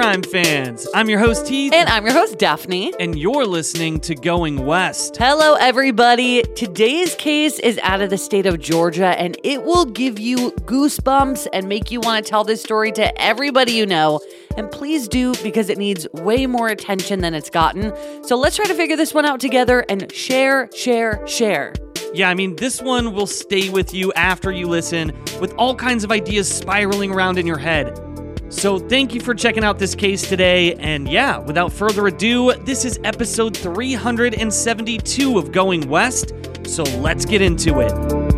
crime fans? I'm your host, Heath. And I'm your host, Daphne. And you're listening to Going West. Hello, everybody. Today's case is out of the state of Georgia, and it will give you goosebumps and make you want to tell this story to everybody you know. And please do, because it needs way more attention than it's gotten. So let's try to figure this one out together and share, share, share. Yeah, I mean, this one will stay with you after you listen with all kinds of ideas spiraling around in your head. So, thank you for checking out this case today. And yeah, without further ado, this is episode 372 of Going West. So, let's get into it.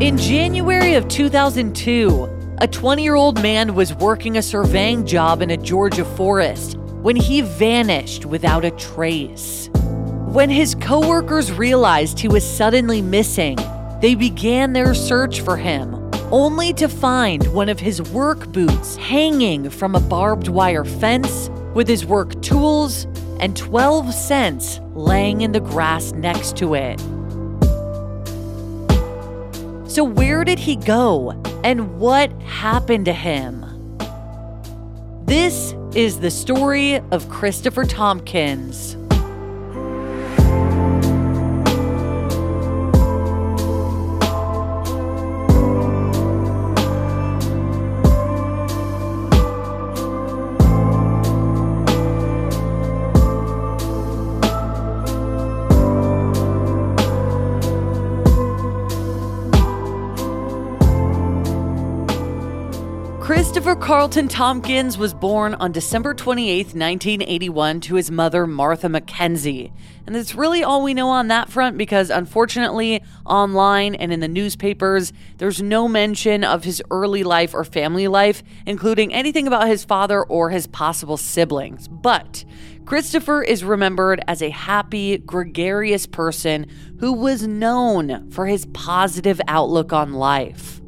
In January of 2002, a 20 year old man was working a surveying job in a Georgia forest when he vanished without a trace. When his coworkers realized he was suddenly missing, they began their search for him, only to find one of his work boots hanging from a barbed wire fence with his work tools and 12 cents laying in the grass next to it. So, where did he go and what happened to him? This is the story of Christopher Thompkins. Carlton Thompkins was born on December 28, 1981, to his mother, Martha McKenzie. And that's really all we know on that front because, unfortunately, online and in the newspapers, there's no mention of his early life or family life, including anything about his father or his possible siblings. But Christopher is remembered as a happy, gregarious person who was known for his positive outlook on life.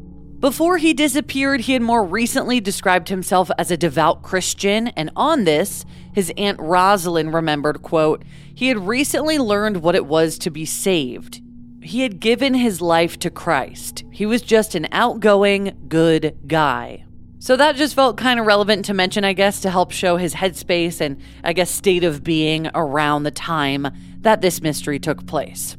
Before he disappeared, he had more recently described himself as a devout Christian, and on this, his aunt Rosalind remembered, quote, he had recently learned what it was to be saved. He had given his life to Christ. He was just an outgoing, good guy. So that just felt kind of relevant to mention, I guess, to help show his headspace and, I guess, state of being around the time that this mystery took place.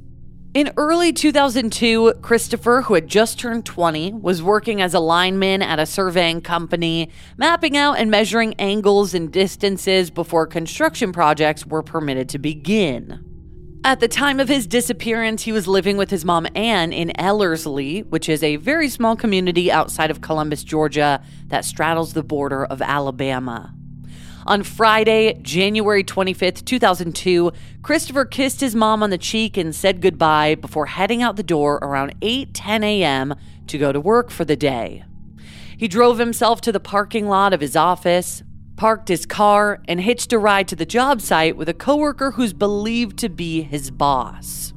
In early 2002, Christopher, who had just turned 20, was working as a lineman at a surveying company, mapping out and measuring angles and distances before construction projects were permitted to begin. At the time of his disappearance, he was living with his mom Ann in Ellerslie, which is a very small community outside of Columbus, Georgia, that straddles the border of Alabama. On Friday, January 25th, 2002, Christopher kissed his mom on the cheek and said goodbye before heading out the door around 8:10 a.m. to go to work for the day. He drove himself to the parking lot of his office, parked his car, and hitched a ride to the job site with a coworker who's believed to be his boss.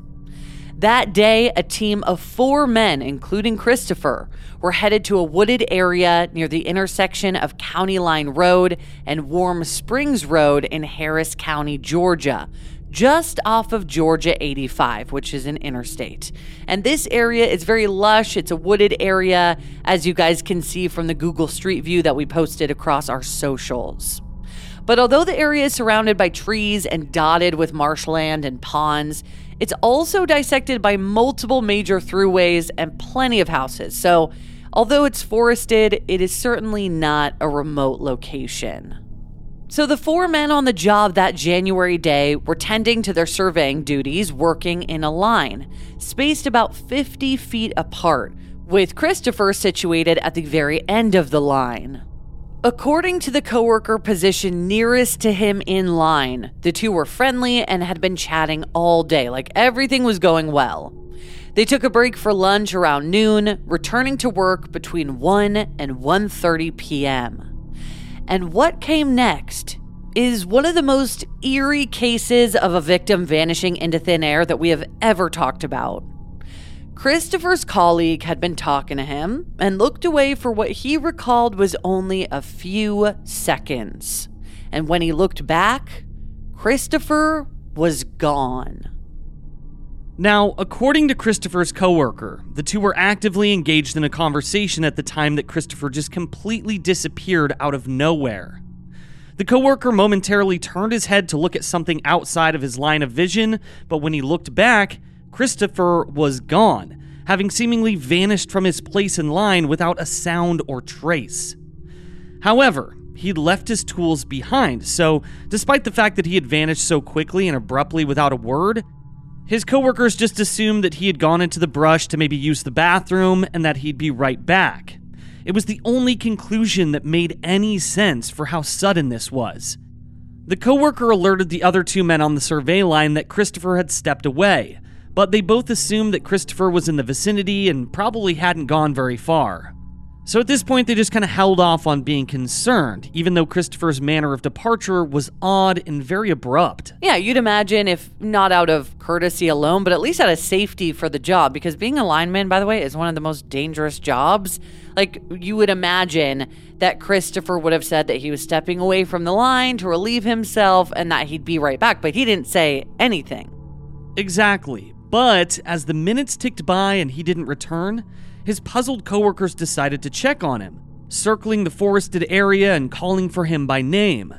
That day, a team of four men, including Christopher, were headed to a wooded area near the intersection of County Line Road and Warm Springs Road in Harris County, Georgia, just off of Georgia 85, which is an interstate. And this area is very lush. It's a wooded area, as you guys can see from the Google Street View that we posted across our socials. But although the area is surrounded by trees and dotted with marshland and ponds, it's also dissected by multiple major throughways and plenty of houses. So, although it's forested, it is certainly not a remote location. So, the four men on the job that January day were tending to their surveying duties, working in a line, spaced about 50 feet apart, with Christopher situated at the very end of the line. According to the coworker position nearest to him in line, the two were friendly and had been chatting all day, like everything was going well. They took a break for lunch around noon, returning to work between 1 and 1:30 p.m. And what came next is one of the most eerie cases of a victim vanishing into thin air that we have ever talked about. Christopher's colleague had been talking to him and looked away for what he recalled was only a few seconds. And when he looked back, Christopher was gone. Now, according to Christopher's coworker, the two were actively engaged in a conversation at the time that Christopher just completely disappeared out of nowhere. The coworker momentarily turned his head to look at something outside of his line of vision, but when he looked back, Christopher was gone, having seemingly vanished from his place in line without a sound or trace. However, he'd left his tools behind, so despite the fact that he had vanished so quickly and abruptly without a word, his coworkers just assumed that he had gone into the brush to maybe use the bathroom and that he'd be right back. It was the only conclusion that made any sense for how sudden this was. The coworker alerted the other two men on the survey line that Christopher had stepped away, but they both assumed that Christopher was in the vicinity and probably hadn't gone very far. So at this point, they just kind of held off on being concerned, even though Christopher's manner of departure was odd and very abrupt. Yeah, you'd imagine if not out of courtesy alone, but at least out of safety for the job, because being a lineman, by the way, is one of the most dangerous jobs. Like, you would imagine that Christopher would have said that he was stepping away from the line to relieve himself and that he'd be right back, but he didn't say anything. Exactly. But as the minutes ticked by and he didn't return, his puzzled coworkers decided to check on him, circling the forested area and calling for him by name.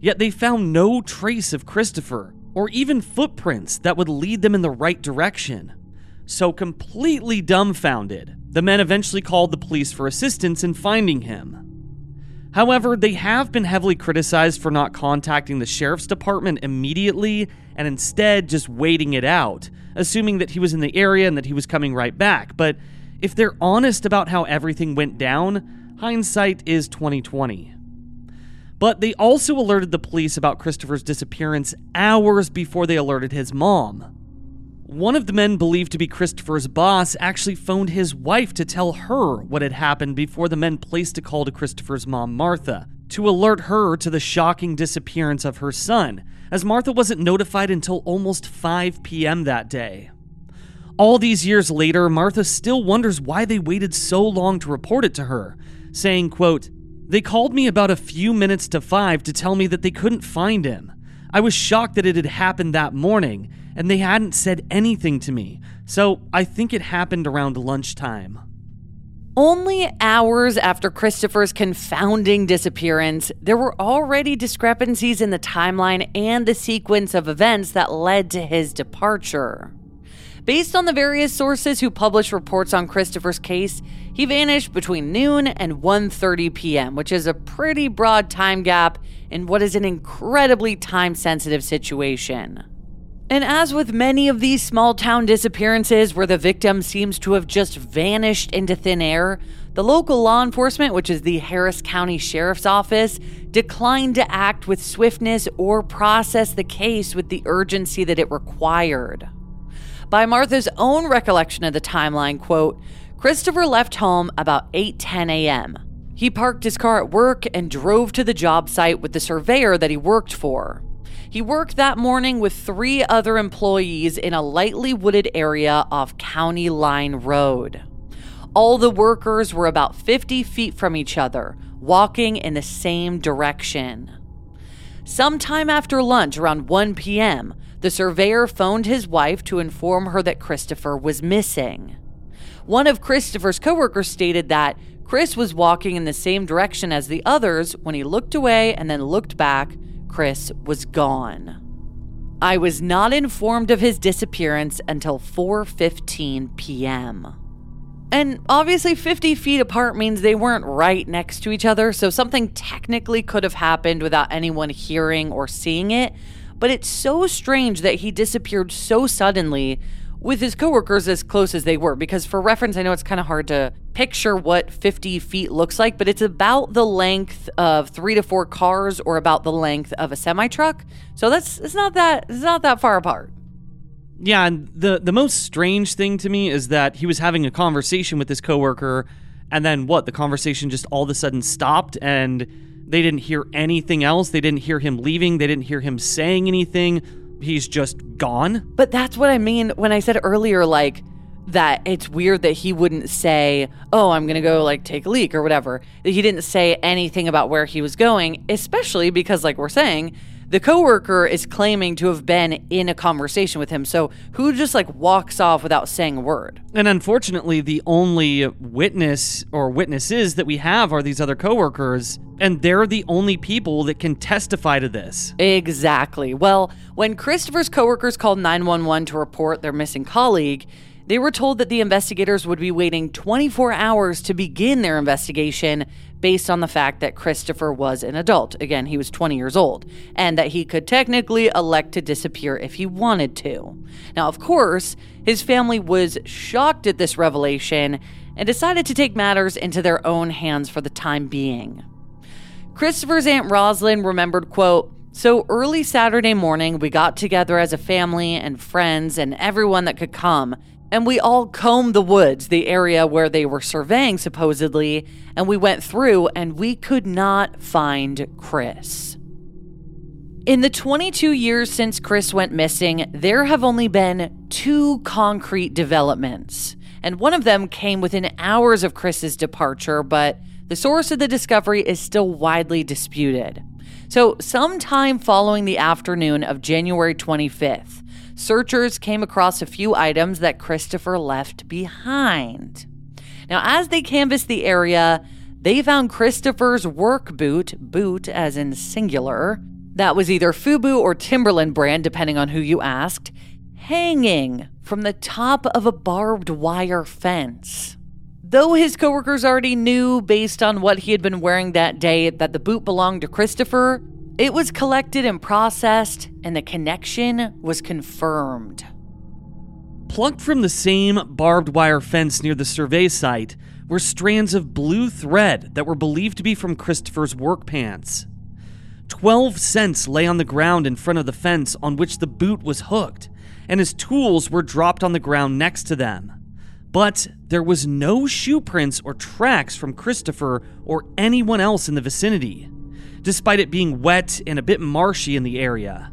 Yet they found no trace of Christopher, or even footprints that would lead them in the right direction. So, completely dumbfounded, the men eventually called the police for assistance in finding him. However, they have been heavily criticized for not contacting the sheriff's department immediately and instead just waiting it out, assuming that he was in the area and that he was coming right back. But if they're honest about how everything went down, hindsight is 2020. But they also alerted the police about Christopher's disappearance hours before they alerted his mom. One of the men believed to be Christopher's boss actually phoned his wife to tell her what had happened before the men placed a call to Christopher's mom, Martha, to alert her to the shocking disappearance of her son, as Martha wasn't notified until almost 5 p.m. that day. All these years later, Martha still wonders why they waited so long to report it to her, saying, quote, They called me about a few minutes to five to tell me that they couldn't find him. I was shocked that it had happened that morning, and they hadn't said anything to me, so I think it happened around lunchtime. Only hours after Christopher's confounding disappearance, there were already discrepancies in the timeline and the sequence of events that led to his departure. Based on the various sources who published reports on Christopher's case, he vanished between noon and 1:30 p.m., which is a pretty broad time gap in what is an incredibly time-sensitive situation. And as with many of these small town disappearances where the victim seems to have just vanished into thin air, the local law enforcement, which is the Harris County Sheriff's Office, declined to act with swiftness or process the case with the urgency that it required. By Martha's own recollection of the timeline, quote, Christopher left home about 8:10 a.m. He parked his car at work and drove to the job site with the surveyor that he worked for. He worked that morning with three other employees in a lightly wooded area off County Line Road. All the workers were about 50 feet from each other, walking in the same direction. Sometime after lunch, around 1 p.m., the surveyor phoned his wife to inform her that Christopher was missing. One of Christopher's coworkers stated that Chris was walking in the same direction as the others when he looked away and then looked back. Chris was gone. I was not informed of his disappearance until 4:15 p.m. And obviously 50 feet apart means they weren't right next to each other, so something technically could have happened without anyone hearing or seeing it, but it's so strange that he disappeared so suddenly with his coworkers as close as they were. Because for reference, I know it's kind of hard to picture what 50 feet looks like, but it's about the length of three to four cars or about the length of a semi truck. So that's it's not that it's not that far apart. Yeah, and the the most strange thing to me is that he was having a conversation with his coworker, and then what? The conversation just all of a sudden stopped, and they didn't hear anything else. They didn't hear him leaving. They didn't hear him saying anything. He's just gone. But that's what I mean when I said earlier, like, that it's weird that he wouldn't say, Oh, I'm going to go like take a leak or whatever. He didn't say anything about where he was going, especially because, like we're saying, the coworker is claiming to have been in a conversation with him. So who just like walks off without saying a word? And unfortunately, the only witness or witnesses that we have are these other coworkers, and they're the only people that can testify to this. Exactly. Well, when Christopher's coworkers called 911 to report their missing colleague, they were told that the investigators would be waiting 24 hours to begin their investigation based on the fact that Christopher was an adult. Again, he was 20 years old, and that he could technically elect to disappear if he wanted to. Now, of course, his family was shocked at this revelation and decided to take matters into their own hands for the time being. Christopher's Aunt Rosalind remembered, quote, so early Saturday morning, we got together as a family and friends and everyone that could come and we all combed the woods, the area where they were surveying supposedly, and we went through and we could not find Chris. In the 22 years since Chris went missing, there have only been two concrete developments. And one of them came within hours of Chris's departure, but the source of the discovery is still widely disputed. So, sometime following the afternoon of January 25th, searchers came across a few items that Christopher left behind. Now, as they canvassed the area, they found Christopher's work boot, boot as in singular, that was either Fubu or Timberland brand, depending on who you asked, hanging from the top of a barbed wire fence. Though his coworkers already knew, based on what he had been wearing that day, that the boot belonged to Christopher, it was collected and processed, and the connection was confirmed. Plucked from the same barbed wire fence near the survey site were strands of blue thread that were believed to be from Christopher's work pants. Twelve cents lay on the ground in front of the fence on which the boot was hooked, and his tools were dropped on the ground next to them. But there was no shoe prints or tracks from Christopher or anyone else in the vicinity despite it being wet and a bit marshy in the area.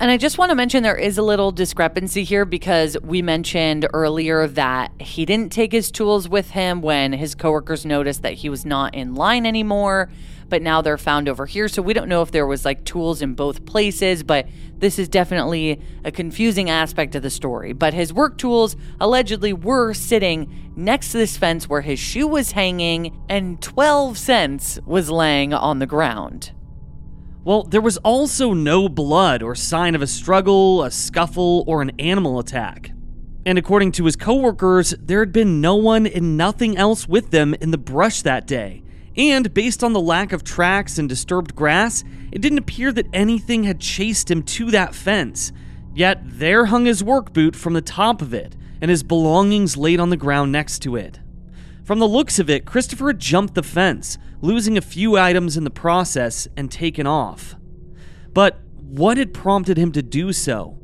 And I just want to mention there is a little discrepancy here because we mentioned earlier that he didn't take his tools with him when his coworkers noticed that he was not in line anymore, but now they're found over here. So we don't know if there was like tools in both places, but this is definitely a confusing aspect of the story. But his work tools allegedly were sitting next to this fence where his shoe was hanging and 12 cents was laying on the ground. Well, there was also no blood or sign of a struggle, a scuffle, or an animal attack. And according to his coworkers, there had been no one and nothing else with them in the brush that day. And based on the lack of tracks and disturbed grass, it didn't appear that anything had chased him to that fence. Yet there hung his work boot from the top of it, and his belongings laid on the ground next to it. From the looks of it, Christopher had jumped the fence, losing a few items in the process and taken off. But what had prompted him to do so?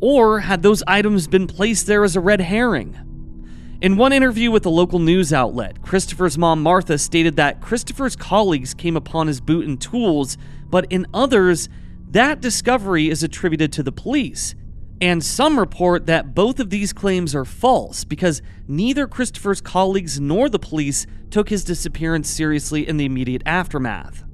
Or had those items been placed there as a red herring? In one interview with a local news outlet, Christopher's mom Martha stated that Christopher's colleagues came upon his boot and tools, but in others, that discovery is attributed to the police and some report that both of these claims are false because neither Christopher's colleagues nor the police took his disappearance seriously in the immediate aftermath.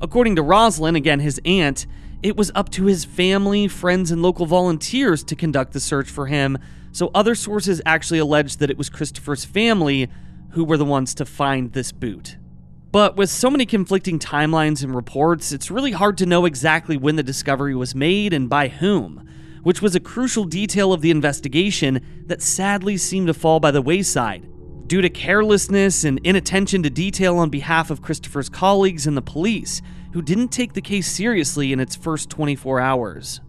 According to Rosalind, again his aunt, it was up to his family, friends, and local volunteers to conduct the search for him, so other sources actually allege that it was Christopher's family who were the ones to find this boot. But with so many conflicting timelines and reports, it's really hard to know exactly when the discovery was made and by whom which was a crucial detail of the investigation that sadly seemed to fall by the wayside. Due to carelessness and inattention to detail on behalf of Christopher's colleagues and the police, who didn't take the case seriously in its first 24 hours.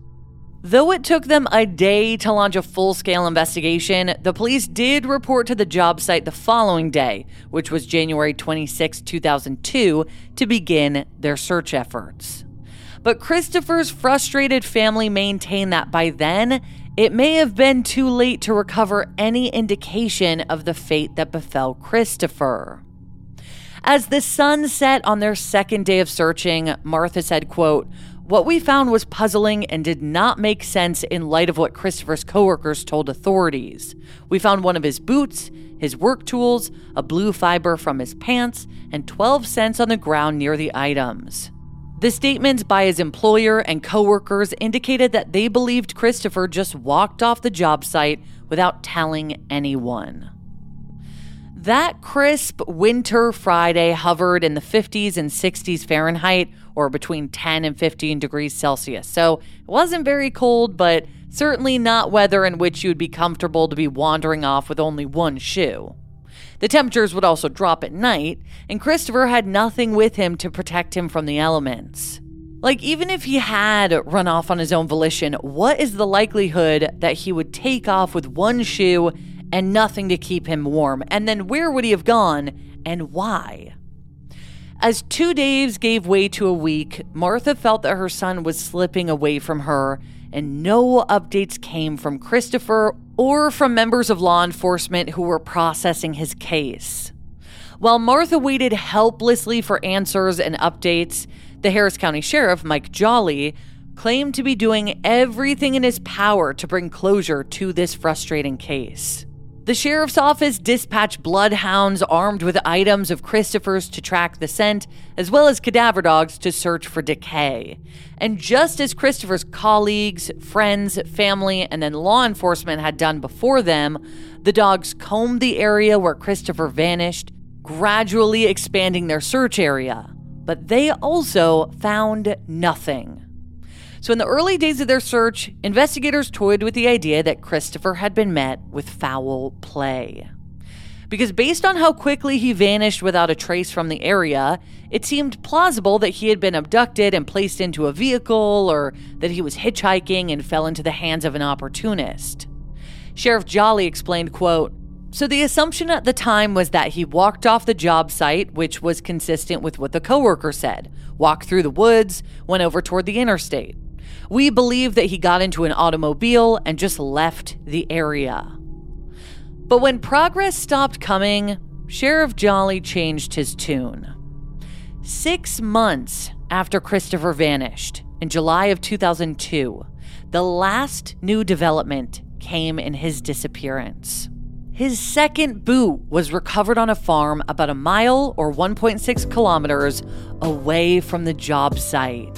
Though it took them a day to launch a full scale investigation, the police did report to the job site the following day, which was January 26, 2002, to begin their search efforts. But Christopher's frustrated family maintained that by then, it may have been too late to recover any indication of the fate that befell Christopher. As the sun set on their second day of searching, Martha said, quote, what we found was puzzling and did not make sense in light of what Christopher's coworkers told authorities. We found one of his boots, his work tools, a blue fiber from his pants, and 12 cents on the ground near the items. The statements by his employer and coworkers indicated that they believed Christopher just walked off the job site without telling anyone. That crisp winter Friday hovered in the 50s and 60s Fahrenheit, or between 10 and 15 degrees Celsius. So it wasn't very cold, but certainly not weather in which you would be comfortable to be wandering off with only one shoe. The temperatures would also drop at night, and Christopher had nothing with him to protect him from the elements. Like, even if he had run off on his own volition, what is the likelihood that he would take off with one shoe and nothing to keep him warm? And then where would he have gone and why? As two days gave way to a week, Martha felt that her son was slipping away from her, and no updates came from Christopher or from members of law enforcement who were processing his case. While Martha waited helplessly for answers and updates, the Harris County Sheriff, Mike Jolly, claimed to be doing everything in his power to bring closure to this frustrating case. The sheriff's office dispatched bloodhounds armed with items of Christopher's to track the scent, as well as cadaver dogs to search for decay. And just as Christopher's colleagues, friends, family, and then law enforcement had done before them, the dogs combed the area where Christopher vanished, gradually expanding their search area. But they also found nothing. So, in the early days of their search, investigators toyed with the idea that Christopher had been met with foul play. Because based on how quickly he vanished without a trace from the area, it seemed plausible that he had been abducted and placed into a vehicle or that he was hitchhiking and fell into the hands of an opportunist. Sheriff Jolly explained, quote, so the assumption at the time was that he walked off the job site, which was consistent with what the coworker said. Walked through the woods, went over toward the interstate. We believe that he got into an automobile and just left the area. But when progress stopped coming, Sheriff Jolly changed his tune. Six months after Christopher vanished, in July of 2002, the last new development came in his disappearance. His second boot was recovered on a farm about a mile or 1.6 kilometers away from the job site.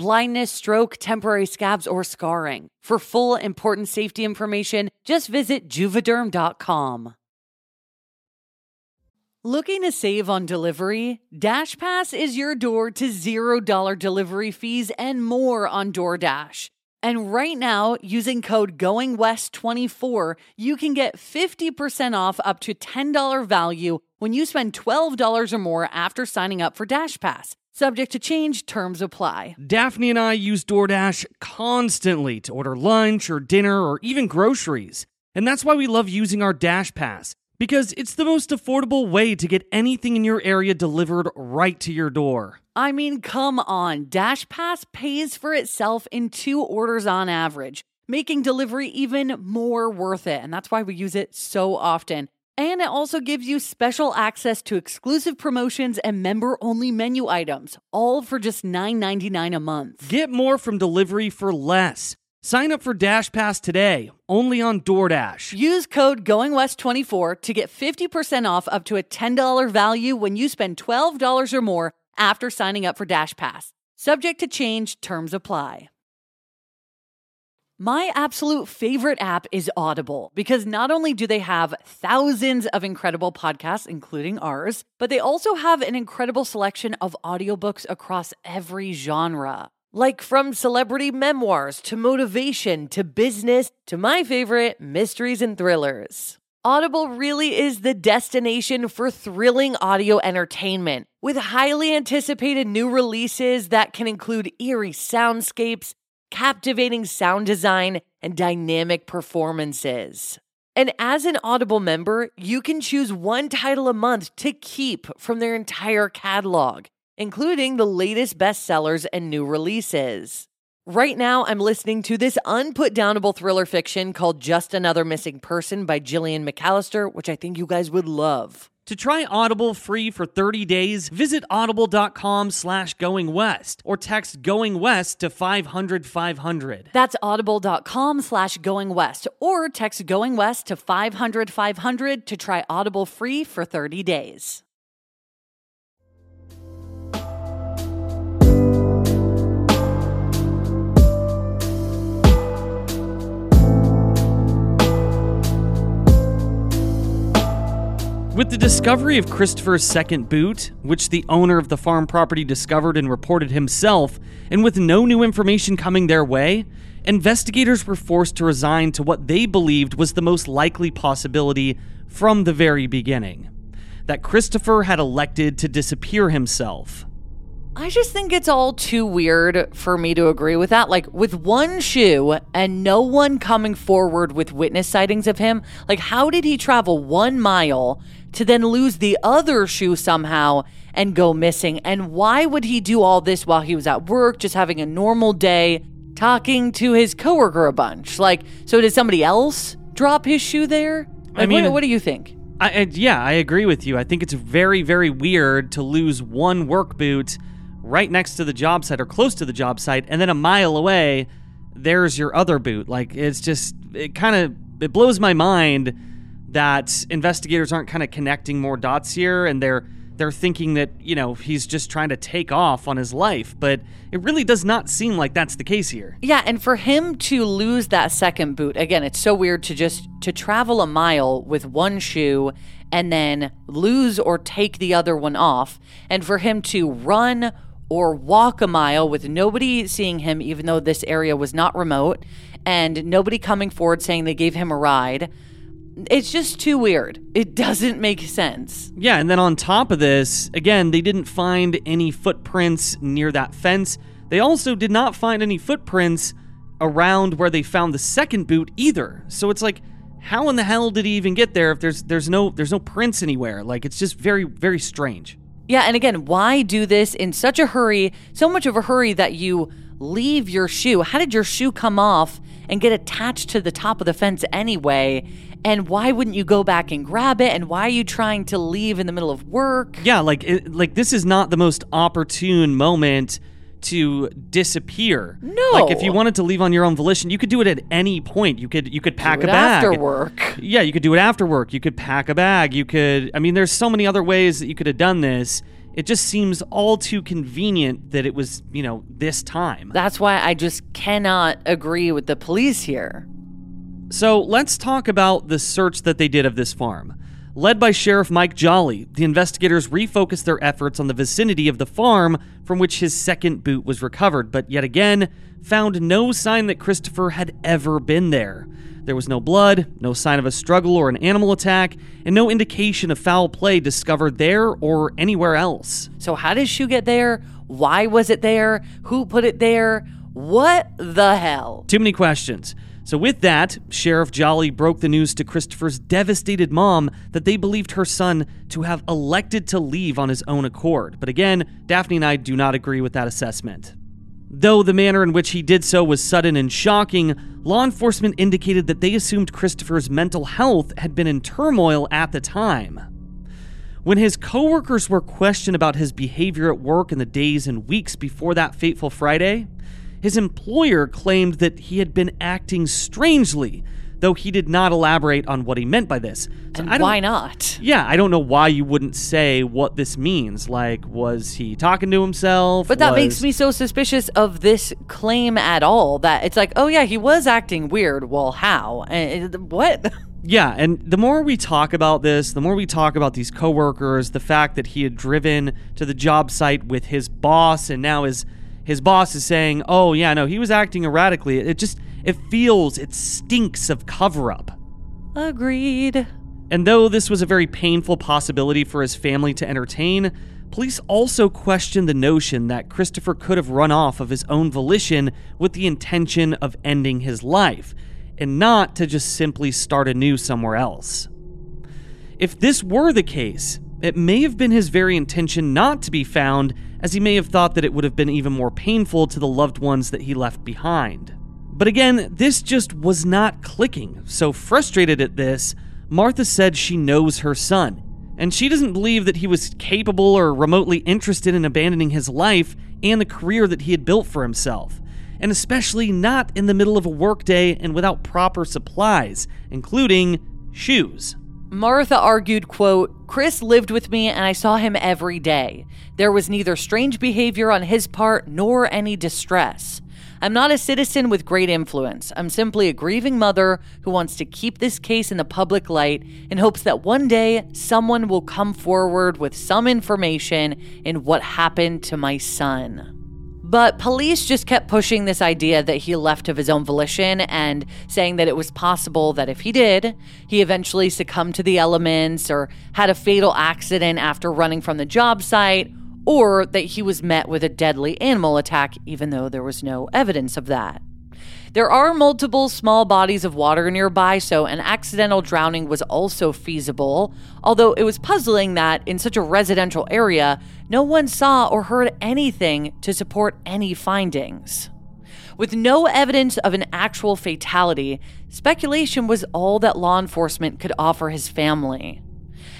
blindness, stroke, temporary scabs, or scarring. For full important safety information, just visit juvederm.com. Looking to save on delivery? DashPass is your door to $0 delivery fees and more on DoorDash. And right now, using code GOINGWEST24, you can get 50% off up to $10 value when you spend $12 or more after signing up for DashPass. Subject to change, terms apply. Daphne and I use DoorDash constantly to order lunch or dinner or even groceries. And that's why we love using our Dash Pass because it's the most affordable way to get anything in your area delivered right to your door. I mean, come on. Dash Pass pays for itself in two orders on average, making delivery even more worth it. And that's why we use it so often. And it also gives you special access to exclusive promotions and member only menu items, all for just $9.99 a month. Get more from delivery for less. Sign up for Dash Pass today, only on DoorDash. Use code GOINGWEST24 to get 50% off up to a $10 value when you spend $12 or more after signing up for Dash Pass. Subject to change, terms apply. My absolute favorite app is Audible because not only do they have thousands of incredible podcasts, including ours, but they also have an incredible selection of audiobooks across every genre. Like from celebrity memoirs to motivation to business to my favorite, mysteries and thrillers. Audible really is the destination for thrilling audio entertainment with highly anticipated new releases that can include eerie soundscapes, captivating sound design, and dynamic performances. And as an Audible member, you can choose one title a month to keep from their entire catalog, including the latest bestsellers and new releases. Right now, I'm listening to this unputdownable thriller fiction called Just Another Missing Person by Gillian McAllister, which I think you guys would love. To try Audible free for 30 days, visit audible.com slash going west or text going west to 500 500. That's audible.com slash going west or text going west to 500 500 to try Audible free for 30 days. With the discovery of Christopher's second boot, which the owner of the farm property discovered and reported himself, and with no new information coming their way, investigators were forced to resign to what they believed was the most likely possibility from the very beginning that Christopher had elected to disappear himself. I just think it's all too weird for me to agree with that. Like, with one shoe and no one coming forward with witness sightings of him, like, how did he travel one mile to then lose the other shoe somehow and go missing? And why would he do all this while he was at work, just having a normal day, talking to his coworker a bunch? Like, so did somebody else drop his shoe there? Like, I mean- what, what do you think? I, I, yeah, I agree with you. I think it's very, very weird to lose one work boot right next to the job site or close to the job site, and then a mile away, there's your other boot. Like it's just, it kind of, it blows my mind that investigators aren't kind of connecting more dots here, and they're they're thinking that you know he's just trying to take off on his life, but it really does not seem like that's the case here. Yeah, and for him to lose that second boot, again, it's so weird to just to travel a mile with one shoe and then lose or take the other one off, and for him to run or walk a mile with nobody seeing him even though this area was not remote and nobody coming forward saying they gave him a ride. It's just too weird. It doesn't make sense. Yeah, and then on top of this, again, they didn't find any footprints near that fence. They also did not find any footprints around where they found the second boot either. So it's like how in the hell did he even get there if there's there's no there's no prints anywhere? Like it's just very very strange. Yeah, and again, why do this in such a hurry, so much of a hurry that you leave your shoe? How did your shoe come off and get attached to the top of the fence anyway? And why wouldn't you go back and grab it? And why are you trying to leave in the middle of work? Yeah, like it, like this is not the most opportune moment to disappear. No. Like if you wanted to leave on your own volition, you could do it at any point. You could you could pack a bag. after work. Yeah, you could do it after work. You could pack a bag. You could I mean there's so many other ways that you could have done this. It just seems all too convenient that it was, you know, this time. That's why I just cannot agree with the police here. So let's talk about the search that they did of this farm. Led by Sheriff Mike Jolly, the investigators refocused their efforts on the vicinity of the farm from which his second boot was recovered, but yet again found no sign that Christopher had ever been there. There was no blood, no sign of a struggle or an animal attack, and no indication of foul play discovered there or anywhere else. So, how did shoe get there? Why was it there? Who put it there? What the hell? Too many questions. So, with that, Sheriff Jolly broke the news to Christopher's devastated mom that they believed her son to have elected to leave on his own accord. But again, Daphne and I do not agree with that assessment. Though the manner in which he did so was sudden and shocking, law enforcement indicated that they assumed Christopher's mental health had been in turmoil at the time. When his coworkers were questioned about his behavior at work in the days and weeks before that fateful Friday, his employer claimed that he had been acting strangely, though he did not elaborate on what he meant by this. So And why not? Yeah, I don't know why you wouldn't say what this means. Like, was he talking to himself? But that Was- makes me so suspicious of this claim at all that it's like, oh yeah, he was acting weird. Well, how? Uh, and what? Yeah, and the more we talk about this, the more we talk about these coworkers, the fact that he had driven to the job site with his boss and now his his boss is saying, "Oh, yeah, no, he was acting erratically." It just it feels it stinks of cover up. Agreed. And though this was a very painful possibility for his family to entertain, police also questioned the notion that Christopher could have run off of his own volition with the intention of ending his life, and not to just simply start anew somewhere else. If this were the case, it may have been his very intention not to be found, as he may have thought that it would have been even more painful to the loved ones that he left behind. But again, this just was not clicking, so frustrated at this, Martha said she knows her son, and she doesn't believe that he was capable or remotely interested in abandoning his life and the career that he had built for himself, and especially not in the middle of a workday and without proper supplies, including shoes. Martha argued, quote, Chris lived with me and I saw him every day. There was neither strange behavior on his part nor any distress. I'm not a citizen with great influence. I'm simply a grieving mother who wants to keep this case in the public light in hopes that one day someone will come forward with some information in what happened to my son. But police just kept pushing this idea that he left of his own volition and saying that it was possible that if he did, he eventually succumbed to the elements or had a fatal accident after running from the job site, or that he was met with a deadly animal attack, even though there was no evidence of that. There are multiple small bodies of water nearby, so an accidental drowning was also feasible, although it was puzzling that in such a residential area, no one saw or heard anything to support any findings. With no evidence of an actual fatality, speculation was all that law enforcement could offer his family.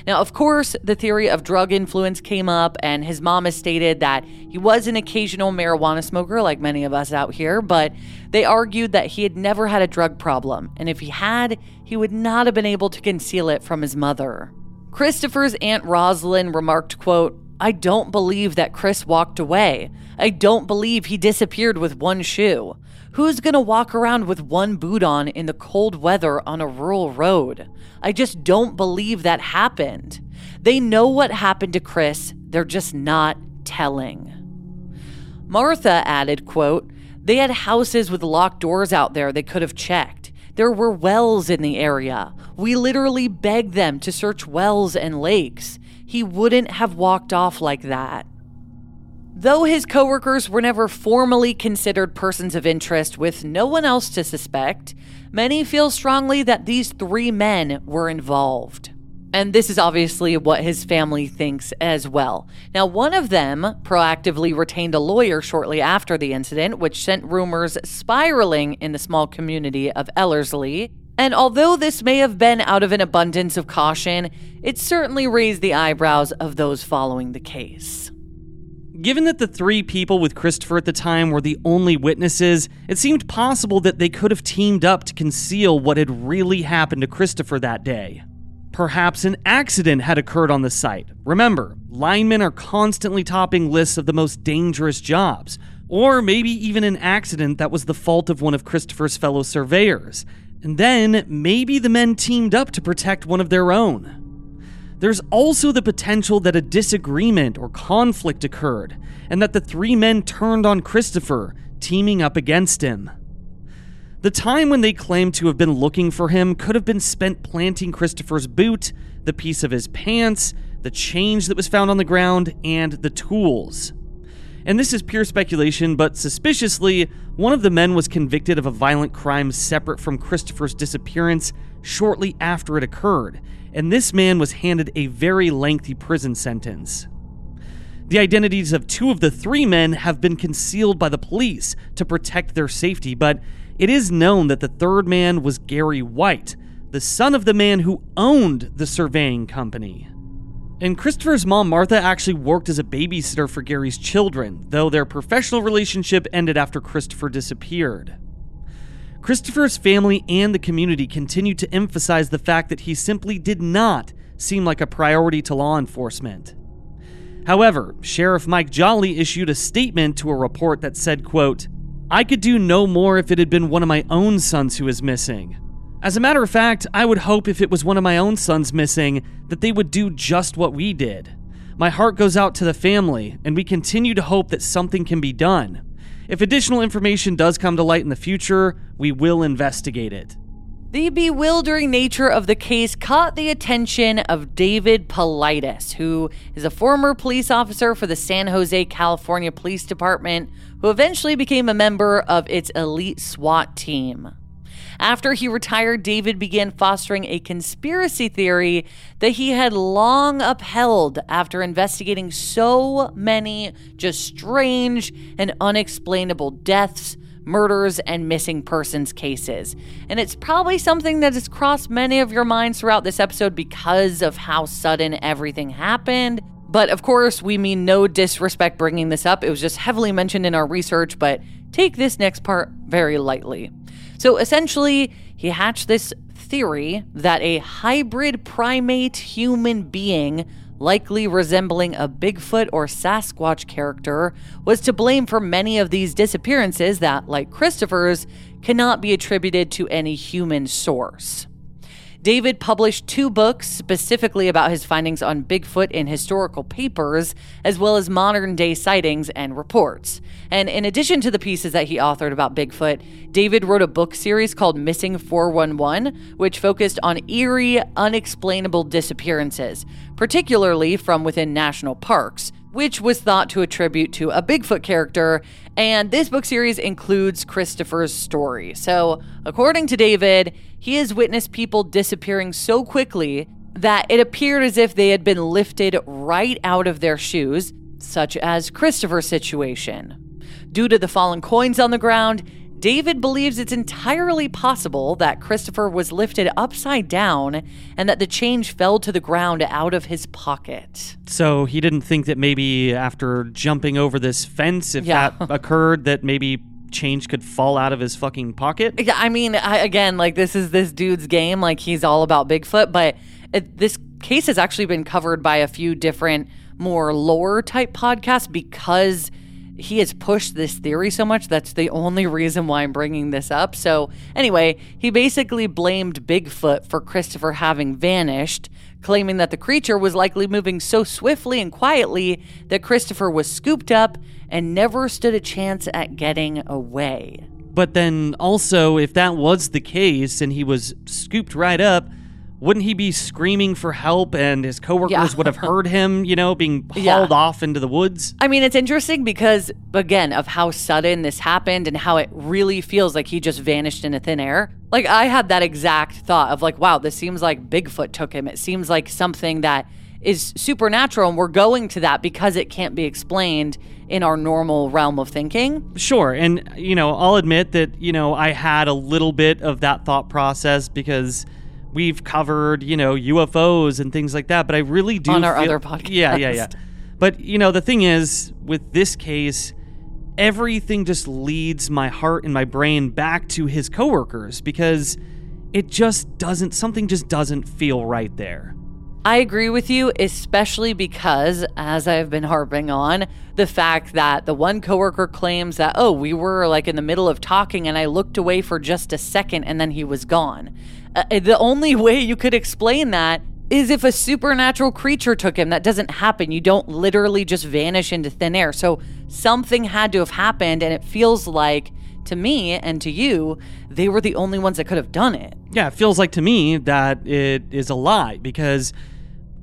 Now, of course, the theory of drug influence came up, and his mom has stated that he was an occasional marijuana smoker, like many of us out here, but they argued that he had never had a drug problem, and if he had, he would not have been able to conceal it from his mother. Christopher's Aunt Rosalind remarked, quote, I don't believe that Chris walked away. I don't believe he disappeared with one shoe. Who's gonna walk around with one boot on in the cold weather on a rural road? I just don't believe that happened. They know what happened to Chris, they're just not telling. Martha added, quote, They had houses with locked doors out there they could have checked. There were wells in the area. We literally begged them to search wells and lakes. He wouldn't have walked off like that. Though his coworkers were never formally considered persons of interest with no one else to suspect, many feel strongly that these three men were involved. And this is obviously what his family thinks as well. Now, one of them proactively retained a lawyer shortly after the incident, which sent rumors spiraling in the small community of Ellerslie. And although this may have been out of an abundance of caution, it certainly raised the eyebrows of those following the case. Given that the three people with Christopher at the time were the only witnesses, it seemed possible that they could have teamed up to conceal what had really happened to Christopher that day. Perhaps an accident had occurred on the site. Remember, linemen are constantly topping lists of the most dangerous jobs. Or maybe even an accident that was the fault of one of Christopher's fellow surveyors. And then maybe the men teamed up to protect one of their own. There's also the potential that a disagreement or conflict occurred, and that the three men turned on Christopher, teaming up against him. The time when they claimed to have been looking for him could have been spent planting Christopher's boot, the piece of his pants, the change that was found on the ground, and the tools. And this is pure speculation, but suspiciously, one of the men was convicted of a violent crime separate from Christopher's disappearance shortly after it occurred, and this man was handed a very lengthy prison sentence. The identities of two of the three men have been concealed by the police to protect their safety, but it is known that the third man was Gary White, the son of the man who owned the surveying company. And Christopher's mom, Martha, actually worked as a babysitter for Gary's children, though their professional relationship ended after Christopher disappeared. Christopher's family and the community continued to emphasize the fact that he simply did not seem like a priority to law enforcement. However, Sheriff Mike Jolly issued a statement to a report that said, quote, I could do no more if it had been one of my own sons who was missing. As a matter of fact, I would hope if it was one of my own sons missing, that they would do just what we did. My heart goes out to the family, and we continue to hope that something can be done. If additional information does come to light in the future, we will investigate it. The bewildering nature of the case caught the attention of David Paulides, who is a former police officer for the San Jose, California Police Department who eventually became a member of its elite SWAT team. After he retired, David began fostering a conspiracy theory that he had long upheld after investigating so many just strange and unexplainable deaths, murders, and missing persons cases. And it's probably something that has crossed many of your minds throughout this episode because of how sudden everything happened but of course, we mean no disrespect bringing this up. It was just heavily mentioned in our research, but take this next part very lightly. So essentially, he hatched this theory that a hybrid primate human being, likely resembling a Bigfoot or Sasquatch character, was to blame for many of these disappearances that, like Christopher's, cannot be attributed to any human source. David published two books specifically about his findings on Bigfoot in historical papers, as well as modern day sightings and reports. And in addition to the pieces that he authored about Bigfoot, David wrote a book series called Missing 411, which focused on eerie, unexplainable disappearances, particularly from within national parks which was thought to attribute to a Bigfoot character, and this book series includes Christopher's story. So, according to David, he has witnessed people disappearing so quickly that it appeared as if they had been lifted right out of their shoes, such as Christopher's situation. Due to the fallen coins on the ground, David believes it's entirely possible that Christopher was lifted upside down and that the change fell to the ground out of his pocket. So he didn't think that maybe after jumping over this fence, if yeah. that occurred, that maybe change could fall out of his fucking pocket? Yeah, I mean, I, again, like this is this dude's game. Like he's all about Bigfoot, but it, this case has actually been covered by a few different more lore type podcasts because he has pushed this theory so much. That's the only reason why I'm bringing this up. So, anyway, he basically blamed Bigfoot for Christopher having vanished, claiming that the creature was likely moving so swiftly and quietly that Christopher was scooped up and never stood a chance at getting away. But then also, if that was the case and he was scooped right up, wouldn't he be screaming for help and his coworkers Yeah. would have heard him, you know, being Yeah. hauled off into the woods? I mean, it's interesting because, again, of how sudden this happened and how it really feels like he just vanished into thin air. Like, I had that exact thought of, like, wow, this seems like Bigfoot took him. It seems like something that is supernatural, and we're going to that because it can't be explained in our normal realm of thinking. Sure. And, you know, I'll admit that, you know, I had a little bit of that thought process because we've covered, you know, UFOs and things like that. But I really do. On our feel- other podcast. Yeah, yeah, yeah. But, you know, the thing is, with this case, everything just leads my heart and my brain back to his coworkers because it just doesn't, something just doesn't feel right there. I agree with you, especially because, as I've been harping on, the fact that the one coworker claims that, oh, we were like in the middle of talking and I looked away for just a second and then he was gone. Uh, the only way you could explain that is if a supernatural creature took him. That doesn't happen. You don't literally just vanish into thin air. So something had to have happened, and it feels like to me and to you, they were the only ones that could have done it. Yeah, it feels like to me that it is a lie because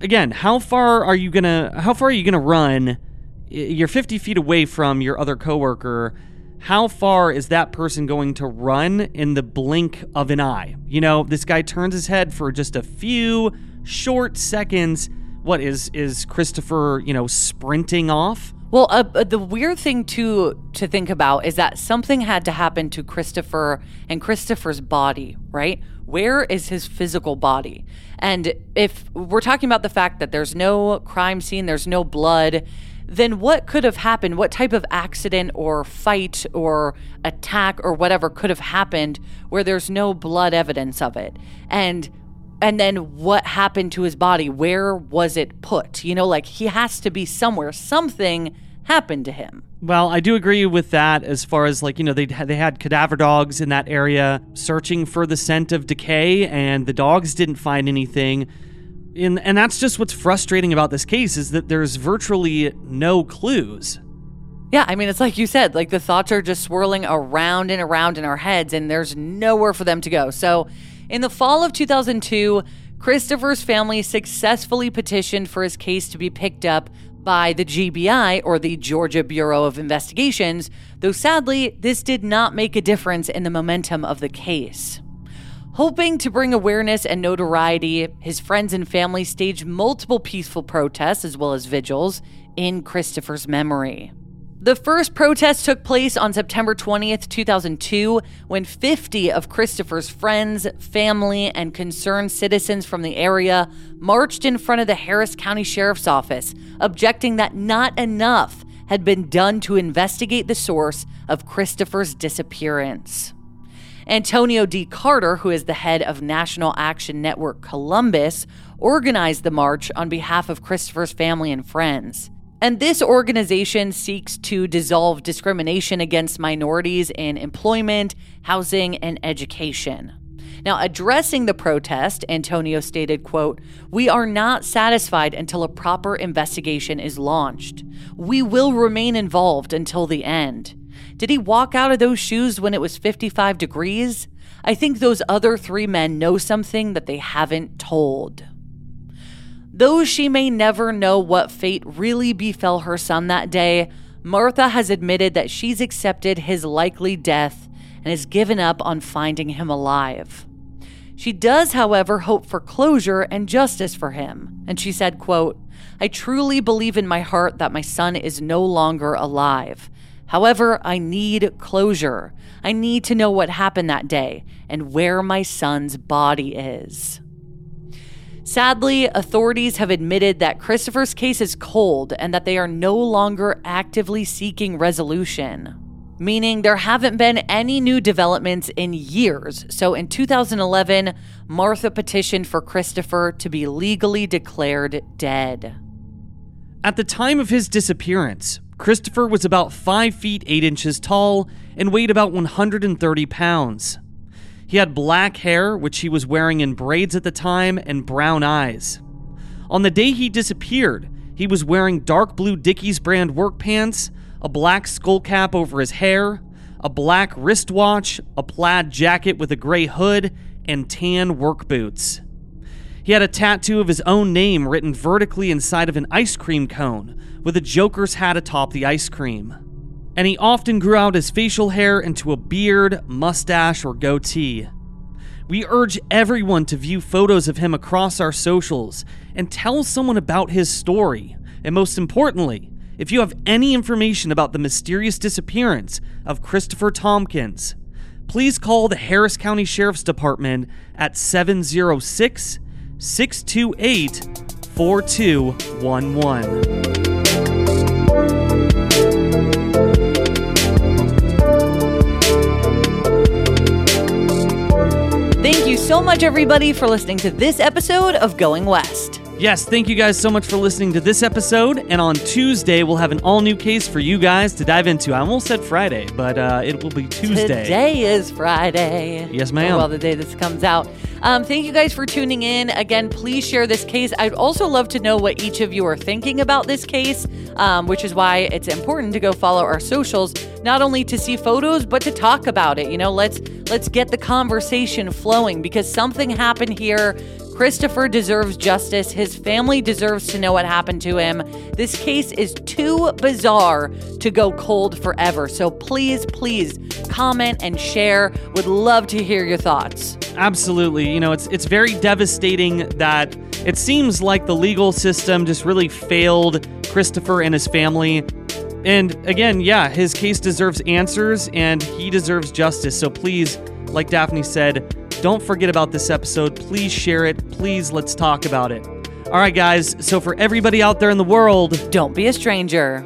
again, how far are you gonna how far are you gonna run? You're 50 feet away from your other coworker. How far is that person going to run in the blink of an eye? You know, this guy turns his head for just a few short seconds. What is is Christopher, you know, sprinting off? Well, uh, uh, the weird thing to to think about is that something had to happen to Christopher and Christopher's body, right? Where is his physical body? And if we're talking about the fact that there's no crime scene, there's no blood, then what could have happened? What type of accident or fight or attack or whatever could have happened where there's no blood evidence of it? And and then what happened to his body? Where was it put? You know, like he has to be somewhere. Something happened to him. Well, I do agree with that as far as like, you know, they they had cadaver dogs in that area searching for the scent of decay and the dogs didn't find anything. And and that's just what's frustrating about this case is that there's virtually no clues. Yeah, I mean, it's like you said, like the thoughts are just swirling around and around in our heads, and there's nowhere for them to go. So, in the fall of 2002, Christopher's family successfully petitioned for his case to be picked up by the GBI, or the Georgia Bureau of Investigations, though sadly, this did not make a difference in the momentum of the case. Hoping to bring awareness and notoriety, his friends and family staged multiple peaceful protests as well as vigils in Christopher's memory. The first protest took place on September 20th, 2002, when 50 of Christopher's friends, family, and concerned citizens from the area marched in front of the Harris County Sheriff's Office, objecting that not enough had been done to investigate the source of Christopher's disappearance. Antonio D. Carter, who is the head of National Action Network Columbus, organized the march on behalf of Christopher's family and friends. And this organization seeks to dissolve discrimination against minorities in employment, housing, and education. Now, addressing the protest, Antonio stated, quote, "We are not satisfied until a proper investigation is launched. We will remain involved until the end." Did he walk out of those shoes when it was 55 degrees? I think those other three men know something that they haven't told. Though she may never know what fate really befell her son that day, Martha has admitted that she's accepted his likely death and has given up on finding him alive. She does, however, hope for closure and justice for him, and she said, quote, I truly believe in my heart that my son is no longer alive. However, I need closure. I need to know what happened that day and where my son's body is. Sadly, authorities have admitted that Christopher's case is cold and that they are no longer actively seeking resolution, meaning there haven't been any new developments in years. So in 2011, Martha petitioned for Christopher to be legally declared dead. At the time of his disappearance, Christopher was about 5 feet 8 inches tall and weighed about 130 pounds. He had black hair, which he was wearing in braids at the time, and brown eyes. On the day he disappeared, he was wearing dark blue Dickies brand work pants, a black skull cap over his hair, a black wristwatch, a plaid jacket with a gray hood, and tan work boots. He had a tattoo of his own name written vertically inside of an ice cream cone, with a Joker's hat atop the ice cream. And he often grew out his facial hair into a beard, mustache, or goatee. We urge everyone to view photos of him across our socials and tell someone about his story. And most importantly, if you have any information about the mysterious disappearance of Christopher Thompkins, please call the Harris County Sheriff's Department at 706 628 4211. So much, everybody, for listening to this episode of Going West. Yes, thank you guys so much for listening to this episode. And on Tuesday, we'll have an all new case for you guys to dive into. I almost said Friday, but uh, it will be Tuesday. Today is Friday. Yes, ma'am. Oh, well, the day this comes out. Um, thank you guys for tuning in. Again, please share this case. I'd also love to know what each of you are thinking about this case, um, which is why it's important to go follow our socials, not only to see photos but to talk about it. You know, let's let's get the conversation flowing because something happened here. Christopher deserves justice. His family deserves to know what happened to him. This case is too bizarre to go cold forever. So please, please comment and share. Would love to hear your thoughts. Absolutely. You know, it's it's very devastating that it seems like the legal system just really failed Christopher and his family. And again, yeah, his case deserves answers and he deserves justice. So please, like Daphne said, don't forget about this episode. Please share it. Please let's talk about it. All right, guys. So for everybody out there in the world, Don't be a stranger.